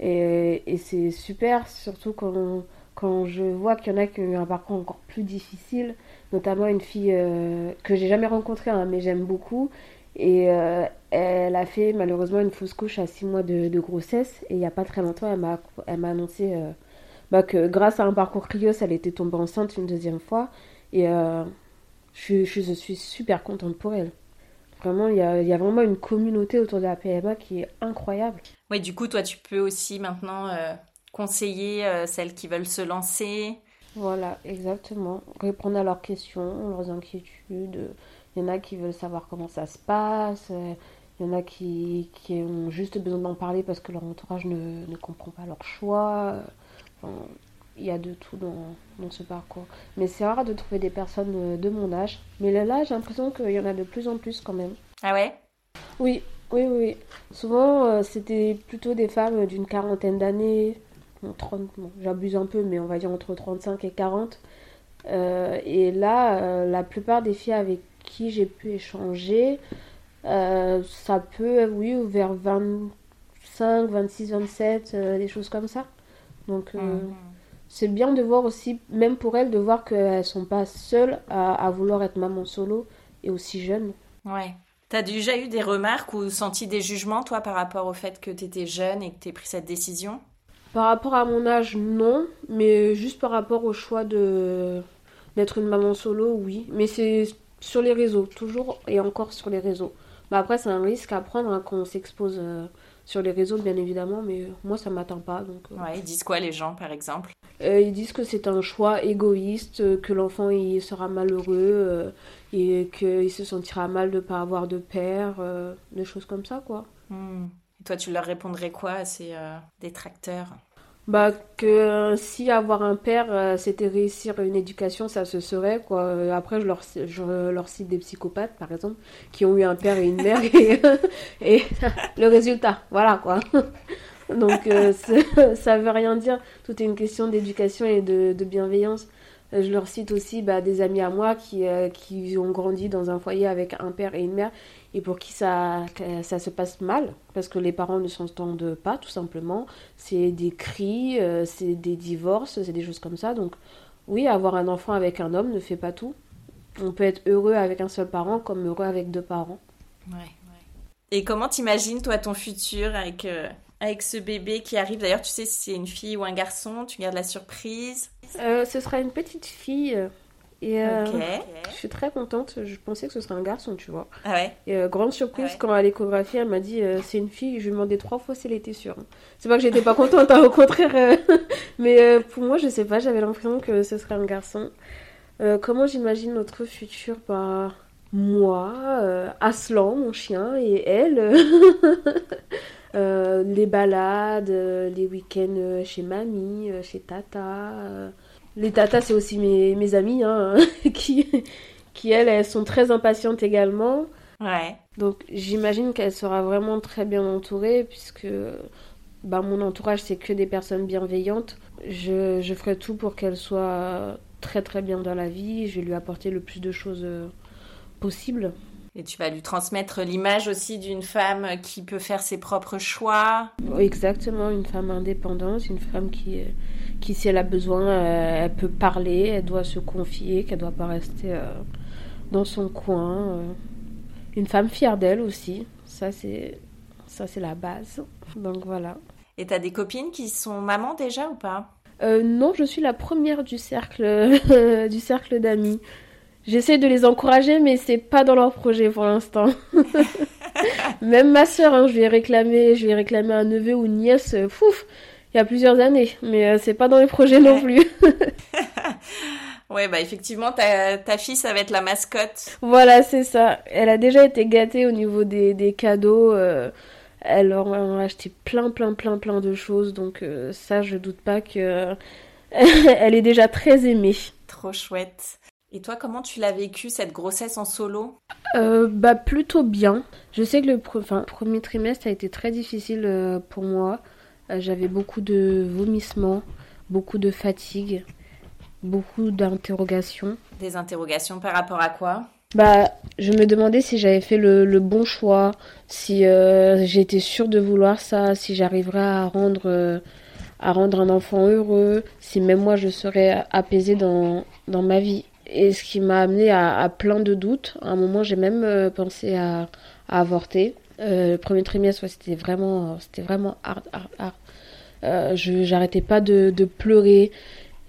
Speaker 2: Et, et c'est super, surtout quand, quand je vois qu'il y en a qui ont eu un parcours encore plus difficile, notamment une fille euh, que j'ai jamais rencontrée, hein, mais j'aime beaucoup. Et elle a fait malheureusement une fausse couche à 6 mois de, grossesse. Et il n'y a pas très longtemps, elle m'a, annoncé bah, que grâce à un parcours Cryos, elle était tombée enceinte une deuxième fois. Et je, je suis super contente pour elle. Vraiment, il y a, vraiment une communauté autour de la PMA qui est incroyable.
Speaker 1: Oui, du coup, toi, tu peux aussi maintenant euh, conseiller euh, celles qui veulent se lancer.
Speaker 2: Voilà, exactement. Répondre à leurs questions, leurs inquiétudes. Il y en a qui veulent savoir comment ça se passe. Il y en a qui, qui ont juste besoin d'en parler parce que leur entourage ne, ne comprend pas leur choix. Enfin, il y a de tout dans, dans ce parcours. Mais c'est rare de trouver des personnes de, mon âge. Mais là, j'ai l'impression qu'il y en a de plus en plus quand même.
Speaker 1: Ah ouais?
Speaker 2: Oui, oui, oui. Souvent, euh, c'était plutôt des femmes d'une quarantaine d'années. J'abuse un peu, mais on va dire entre 35 et 40. Euh, et là, euh, la plupart des filles avec qui j'ai pu échanger, ça peut, oui, vers 25, 26, 27, des choses comme ça. Donc, mhm c'est bien de voir aussi, même pour elles, de voir qu'elles sont pas seules à, vouloir être maman solo et aussi jeunes.
Speaker 1: Ouais. T'as déjà eu des remarques ou senti des jugements, toi, par rapport au fait que t'étais jeune et que t'aies pris cette décision?
Speaker 2: Par rapport à mon âge, non. Mais juste par rapport au choix de d'être une maman solo, oui. Mais c'est sur les réseaux, toujours et encore sur les réseaux. Bah après, c'est un risque à prendre hein, quand on s'expose sur les réseaux, bien évidemment, mais moi, ça m'atteint pas. Donc,
Speaker 1: ouais, ils disent quoi les gens, par exemple?
Speaker 2: Ils disent que c'est un choix égoïste, que l'enfant il sera malheureux et qu'il se sentira mal de ne pas avoir de père, des choses comme ça, quoi.
Speaker 1: Hmm. Et toi, tu leur répondrais quoi à ces détracteurs?
Speaker 2: Bah que euh, si avoir un père euh, c'était réussir une éducation ça se serait quoi. Euh, après je leur je leur cite des psychopathes par exemple qui ont eu un père et une mère et, le résultat voilà quoi. Donc ça veut rien dire. Tout est une question d'éducation et de, bienveillance je leur cite aussi bah, des amis à moi qui, qui ont grandi dans un foyer avec un père et une mère et pour qui ça, ça se passe mal, parce que les parents ne s'entendent pas, tout simplement. C'est des cris, euh, c'est des divorces, c'est des choses comme ça. Donc, oui, avoir un enfant avec un homme ne fait pas tout. On peut être heureux avec un seul parent comme heureux avec deux parents.
Speaker 1: Ouais. Et comment t'imagines, toi, ton futur avec, euh, avec ce bébé qui arrive D'ailleurs, tu sais si c'est une fille ou un garçon, tu gardes la surprise
Speaker 2: euh, Ce sera une petite fille. Et euh, je suis très contente. Je pensais que ce serait un garçon, tu vois.
Speaker 1: Ah ouais.
Speaker 2: Et euh, grande surprise, quand à l'échographie, elle m'a dit euh, c'est une fille. Je lui ai demandé trois fois si elle était sûre. C'est pas que j'étais pas contente, hein, au contraire. mais pour moi, je sais pas, j'avais l'impression que ce serait un garçon. comment j'imagine notre futur? Bah, moi, Aslan, mon chien, et elle. les balades, les week-ends chez mamie, chez tata les tatas, c'est aussi mes, mes amies, hein, qui, qui elles, elles sont très impatientes également.
Speaker 1: Ouais.
Speaker 2: Donc j'imagine qu'elle sera vraiment très bien entourée, puisque bah, mon entourage, c'est que des personnes bienveillantes. Je, je ferai tout pour qu'elle soit très très bien dans la vie. Je vais lui apporter le plus de choses euh, possibles.
Speaker 1: Et tu vas lui transmettre l'image aussi d'une femme qui peut faire ses propres choix.
Speaker 2: Exactement, une femme indépendante, une femme qui, qui si elle a besoin, euh, elle peut parler, elle doit se confier, qu'elle ne doit pas rester euh, dans son coin. Euh. Une femme fière d'elle aussi, ça c'est ça c'est la base. Donc voilà.
Speaker 1: Et tu as des copines qui sont mamans déjà ou pas?
Speaker 2: Non, je suis la première du cercle du cercle d'amis. J'essaie de les encourager, mais c'est pas dans leur projet pour l'instant. Même ma soeur, hein, je lui ai réclamé, je lui ai réclamé un neveu ou une nièce, fouf, il y a plusieurs années, mais euh, c'est pas dans les projets non plus.
Speaker 1: ouais, bah effectivement, ta, ta, fille, ça va être la mascotte.
Speaker 2: Voilà, c'est ça. Elle a déjà été gâtée au niveau des, des cadeaux. Euh, elle leur a acheté plein, plein, plein, plein de choses. Donc euh, ça, je doute pas que elle est déjà très aimée.
Speaker 1: Trop chouette. Et toi, comment tu l'as vécu cette grossesse en solo?
Speaker 2: Bah plutôt bien. Je sais que le premier trimestre a été très difficile pour moi. Euh, j'avais beaucoup de vomissements, beaucoup de fatigue, beaucoup d'interrogations.
Speaker 1: Des interrogations par rapport à quoi?
Speaker 2: Bah, je me demandais si j'avais fait le, bon choix, si euh, j'étais sûre de vouloir ça, si j'arriverais à rendre, euh, à rendre un enfant heureux, si même moi je serais apaisée dans, dans ma vie. Et ce qui m'a amené à, plein de doutes. À un moment, j'ai même pensé à, avorter. Euh, le premier trimestre, c'était vraiment, c'était vraiment hard, hard, hard. Euh, je j'arrêtais pas de, pleurer.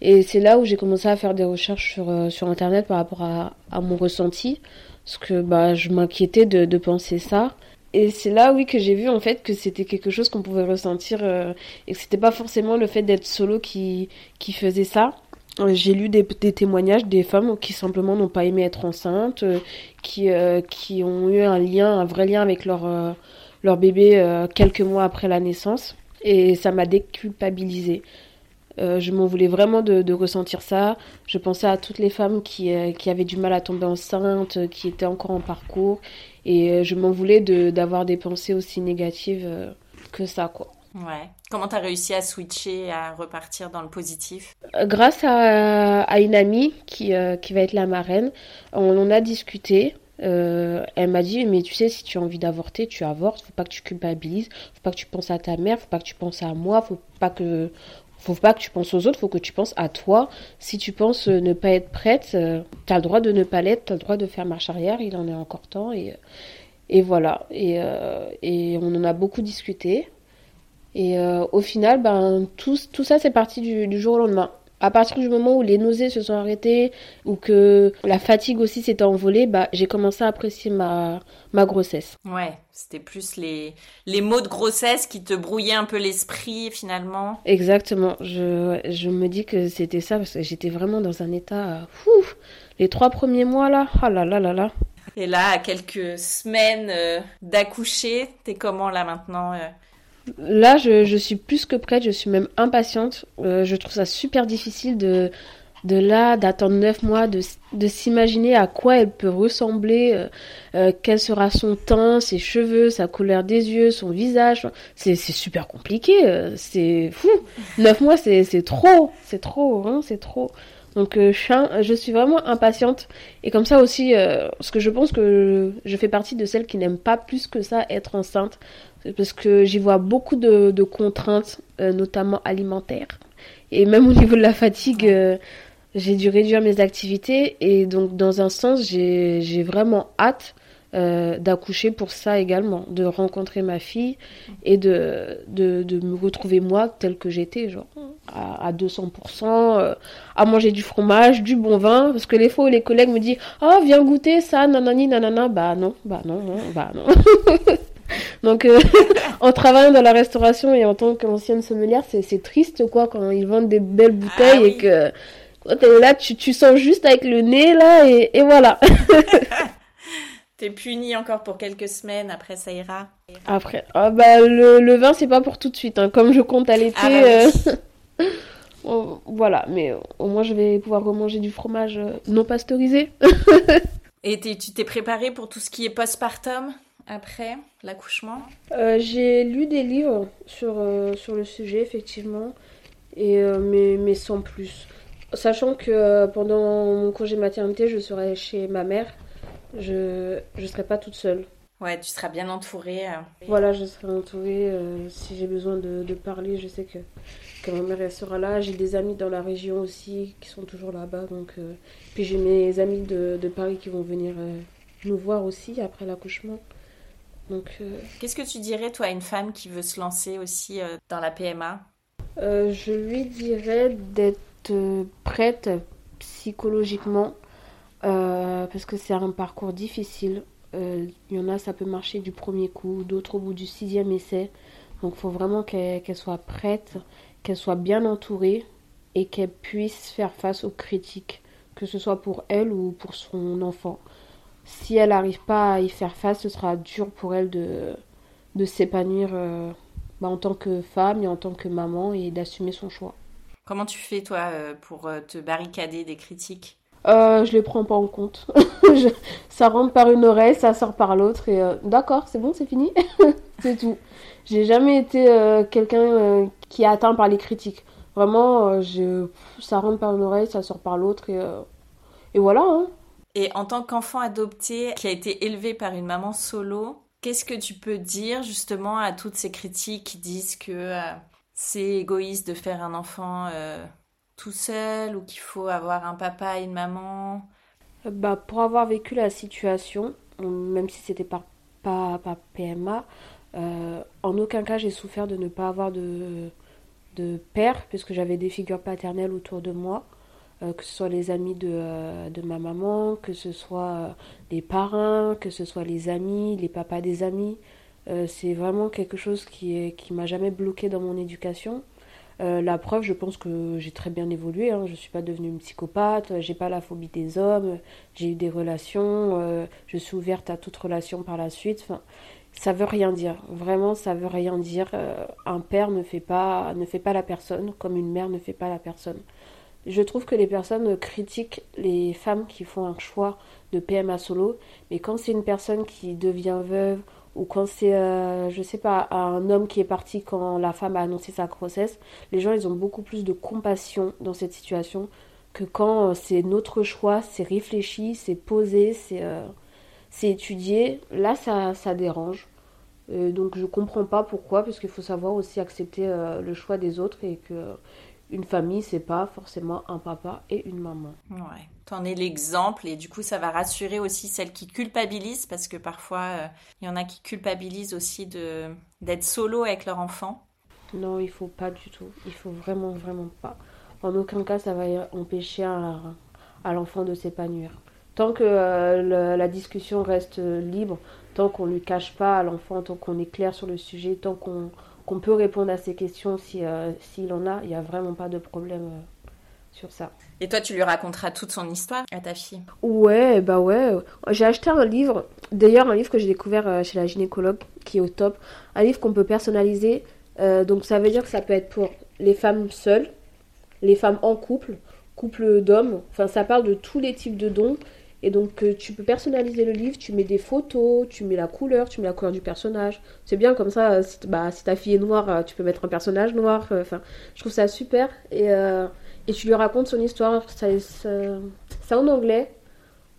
Speaker 2: Et c'est là où j'ai commencé à faire des recherches sur, euh, sur Internet par rapport à, à, mon ressenti. Parce que bah, je m'inquiétais de, de, penser ça. Et c'est là, oui, que j'ai vu en fait que c'était quelque chose qu'on pouvait ressentir euh, et que c'était pas forcément le fait d'être solo qui, qui faisait ça. J'ai lu des, témoignages des femmes qui simplement n'ont pas aimé être enceintes, qui, euh, qui ont eu un lien, un vrai lien avec leur, euh, leur bébé euh, quelques mois après la naissance. Et ça m'a déculpabilisée. je m'en voulais vraiment de, de, ressentir ça. Je pensais à toutes les femmes qui, qui avaient du mal à tomber enceinte, qui étaient encore en parcours. Et je m'en voulais d'avoir des pensées aussi négatives que ça, quoi.
Speaker 1: Ouais. Comment tu as réussi à switcher, à repartir dans le positif?
Speaker 2: Euh, Grâce à, une amie qui, euh, qui va être la marraine, on en a discuté. Euh, elle m'a dit mais tu sais si tu as envie d'avorter tu avortes. Faut pas que tu culpabilises. Faut pas que tu penses à ta mère. Faut pas que tu penses à moi. Faut pas que faut pas que tu penses aux autres. Faut que tu penses à toi. Si tu penses ne pas être prête tu as le droit de ne pas l'être. Tu as le droit de faire marche arrière. Il en est encore temps. Et et voilà. Et, et on en a beaucoup discuté et euh, au final, ben, tout, tout ça, c'est parti du, du, jour au lendemain. À partir du moment où les nausées se sont arrêtées ou que la fatigue aussi s'était envolée, bah, j'ai commencé à apprécier ma, ma grossesse.
Speaker 1: Ouais, c'était plus les, les mots de grossesse qui te brouillaient un peu l'esprit finalement.
Speaker 2: Exactement, je, je me dis que c'était ça parce que j'étais vraiment dans un état... Les trois premiers mois là, ah là là là là.
Speaker 1: Et là, à quelques semaines euh, d'accoucher, t'es comment là maintenant euh
Speaker 2: Là, je, je, suis plus que prête, je suis même impatiente. Euh, je trouve ça super difficile de, de là, d'attendre neuf mois, de, de s'imaginer à quoi elle peut ressembler, euh, euh, quel sera son teint, ses cheveux, sa couleur des yeux, son visage. C'est, super compliqué, euh, c'est fou. Neuf mois, c'est, c'est trop, c'est trop, hein, c'est trop. Donc euh, je, je, suis vraiment impatiente. Et comme ça aussi, parce que je pense que je fais partie de celles qui n'aiment pas plus que ça être enceinte parce que j'y vois beaucoup de, de contraintes, euh, notamment alimentaires. Et même au niveau de la fatigue, euh, j'ai dû réduire mes activités. Et donc, dans un sens, j'ai vraiment hâte euh, d'accoucher pour ça également, de rencontrer ma fille et de, de, de me retrouver moi telle que j'étais, genre à, à 200%, euh, à manger du fromage, du bon vin, parce que les fois où les collègues me disent « Oh, viens goûter ça, nanani, nanana », bah non, bah non, non bah non. Donc, euh, en travaillant dans la restauration et en tant qu'ancienne sommelière, c'est triste, quoi, quand ils vendent des belles bouteilles ah, oui. et que quand t'es là, tu, tu sens juste avec le nez, là, et, et voilà.
Speaker 1: T'es puni encore pour quelques semaines, après ça ira.
Speaker 2: Après, ah bah, le, le vin, c'est pas pour tout de suite. Hein. Comme je compte à l'été, ah bah oui. euh... voilà. Mais au moins, je vais pouvoir remanger du fromage euh, non pasteurisé.
Speaker 1: Et tu t'es préparé pour tout ce qui est postpartum après? L'accouchement
Speaker 2: euh, J'ai lu des livres sur, euh, sur le sujet, effectivement, et, euh, mais, mais sans plus. Sachant que euh, pendant mon congé maternité, je serai chez ma mère, je ne serai pas toute seule.
Speaker 1: Ouais, tu seras bien entourée.
Speaker 2: Voilà, je serai entourée. si j'ai besoin de, de, parler, je sais que, que ma mère elle sera là. J'ai des amis dans la région aussi qui sont toujours là-bas. Donc, puis j'ai mes amis de, de, Paris qui vont venir nous voir aussi après l'accouchement. Donc, euh...
Speaker 1: Qu'est-ce que tu dirais, toi, à une femme qui veut se lancer aussi euh, dans la PMA
Speaker 2: euh, Je lui dirais d'être prête psychologiquement parce que c'est un parcours difficile. Il y en a, ça peut marcher du premier coup, d'autres au bout du sixième essai. Donc, il faut vraiment qu'elle qu soit prête, qu'elle soit bien entourée et qu'elle puisse faire face aux critiques, que ce soit pour elle ou pour son enfant si elle n'arrive pas à y faire face, ce sera dur pour elle de, de s'épanouir euh, bah, en tant que femme et en tant que maman et d'assumer son choix.
Speaker 1: Comment tu fais, toi, euh, pour euh, te barricader des critiques?
Speaker 2: Euh, Je les prends pas en compte. je, ça rentre par une oreille, ça sort par l'autre et euh, d'accord, c'est bon, c'est fini. c'est tout. J'ai jamais été euh, quelqu'un qui est atteint par les critiques. Vraiment, je, ça rentre par une oreille, ça sort par l'autre et, et voilà. Hein.
Speaker 1: Et en tant qu'enfant adopté qui a été élevé par une maman solo, qu'est-ce que tu peux dire justement à toutes ces critiques qui disent que euh, c'est égoïste de faire un enfant euh, tout seul ou qu'il faut avoir un papa et une maman?
Speaker 2: Bah, Pour avoir vécu la situation, même si c'était par, pas PMA, euh, en aucun cas j'ai souffert de ne pas avoir de, de père, puisque j'avais des figures paternelles autour de moi. Euh, que ce soit les amis de, euh, de, ma maman, que ce soit euh, les parrains, que ce soit les amis, les papas des amis. c'est vraiment quelque chose qui, qui m'a jamais bloqué dans mon éducation. la preuve, je pense que j'ai très bien évolué. Hein. Je ne suis pas devenue une psychopathe, j'ai pas la phobie des hommes, j'ai eu des relations, je suis ouverte à toute relation par la suite. Enfin, ça veut rien dire. Vraiment, ça veut rien dire. un père ne fait pas ne fait pas la personne comme une mère ne fait pas la personne. Je trouve que les personnes critiquent les femmes qui font un choix de PMA solo, mais quand c'est une personne qui devient veuve ou quand c'est, euh, je sais pas, un homme qui est parti quand la femme a annoncé sa grossesse, les gens ils ont beaucoup plus de compassion dans cette situation que quand c'est notre choix, c'est réfléchi, c'est posé, c'est euh, étudié. Là, ça, ça dérange. Euh, donc je comprends pas pourquoi, parce qu'il faut savoir aussi accepter euh, le choix des autres et que une famille, c'est pas forcément un papa et une maman.
Speaker 1: Ouais, t'en es l'exemple et du coup, ça va rassurer aussi celles qui culpabilisent parce que parfois, il euh, y en a qui culpabilisent aussi de d'être solo avec leur enfant.
Speaker 2: Non, il faut pas du tout. Il faut vraiment, vraiment pas. en aucun cas ça va empêcher à, l'enfant de s'épanouir. Tant que euh, la discussion reste libre, tant qu'on ne lui cache pas à l'enfant, tant qu'on est clair sur le sujet, tant qu'on peut répondre à ses questions s'il si, en a, il n'y a vraiment pas de problème sur ça.
Speaker 1: Et toi, tu lui raconteras toute son histoire à ta fille?
Speaker 2: Ouais, bah ouais. J'ai acheté un livre, d'ailleurs un livre que j'ai découvert euh, chez la gynécologue, qui est au top. Un livre qu'on peut personnaliser. Euh, donc ça veut dire que ça peut être pour les femmes seules, les femmes en couple, couple d'hommes. Enfin, ça parle de tous les types de dons. Et donc euh, tu peux personnaliser le livre, tu mets des photos, tu mets la couleur, tu mets la couleur du personnage. C'est bien comme ça, si, bah, si ta fille est noire, tu peux mettre un personnage noir. Enfin, je trouve ça super. Et et tu lui racontes son histoire. C'est en anglais.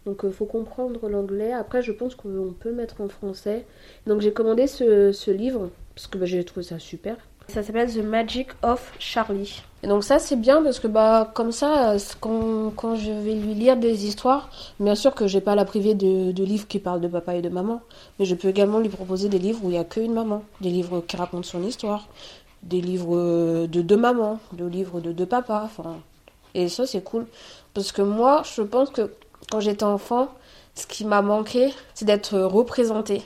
Speaker 2: Donc il euh, faut comprendre l'anglais. Après, je pense qu'on peut mettre en français. Donc j'ai commandé ce, livre parce que bah, j'ai trouvé ça super. Ça s'appelle The Magic of Charlie. Et donc ça c'est bien parce que bah comme ça quand, quand, je vais lui lire des histoires, bien sûr que j'ai pas la privée de, de, livres qui parlent de papa et de maman, mais je peux également lui proposer des livres où il y a qu'une maman, des livres qui racontent son histoire, des livres de deux mamans, des livres de deux papas. Et ça, c'est cool. Parce que moi, je pense que quand j'étais enfant, ce qui m'a manqué, c'est d'être représentée.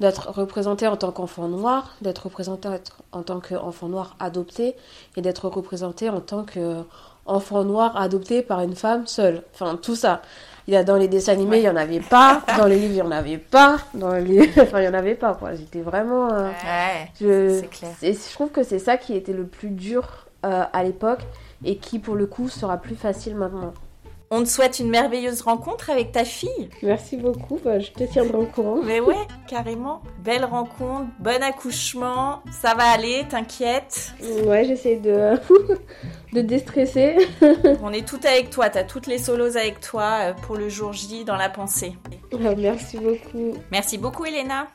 Speaker 2: D'être représentée en tant qu'enfant noir, d'être représentée en tant qu'enfant noir adopté, et d'être représentée en tant qu'enfant noir adopté par une femme seule. Enfin, tout ça. Il y a dans les dessins animés, il n'y en avait pas. Dans les livres, il n'y en avait pas. Dans les... enfin, il n'y en avait pas, quoi. J'étais vraiment...
Speaker 1: Euh, ouais, je... c'est clair.
Speaker 2: je trouve que c'est ça qui était le plus dur euh, à l'époque et qui, pour le coup, sera plus facile maintenant.
Speaker 1: On te souhaite une merveilleuse rencontre avec ta fille.
Speaker 2: Merci beaucoup, bah, je te tiendrai au courant.
Speaker 1: Mais ouais, carrément. Belle rencontre, bon accouchement, ça va aller, t'inquiète.
Speaker 2: Ouais, j'essaie de, de déstresser.
Speaker 1: On est tout avec toi, t'as toutes les solos avec toi euh, pour le jour J dans la pensée.
Speaker 2: Merci beaucoup.
Speaker 1: Merci beaucoup Elena.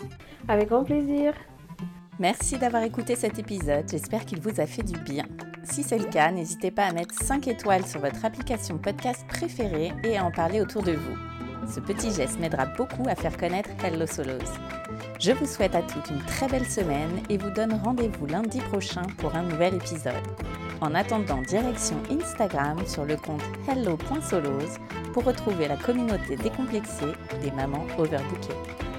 Speaker 2: Avec grand plaisir.
Speaker 1: Merci d'avoir écouté cet épisode, j'espère qu'il vous a fait du bien. Si c'est le cas, n'hésitez pas à mettre 5 étoiles sur votre application podcast préférée et à en parler autour de vous. Ce petit geste m'aidera beaucoup à faire connaître Hello Solos. Je vous souhaite à toutes une très belle semaine et vous donne rendez-vous lundi prochain pour un nouvel épisode. En attendant, direction Instagram sur le compte hello.solos pour retrouver la communauté décomplexée des mamans overbookées.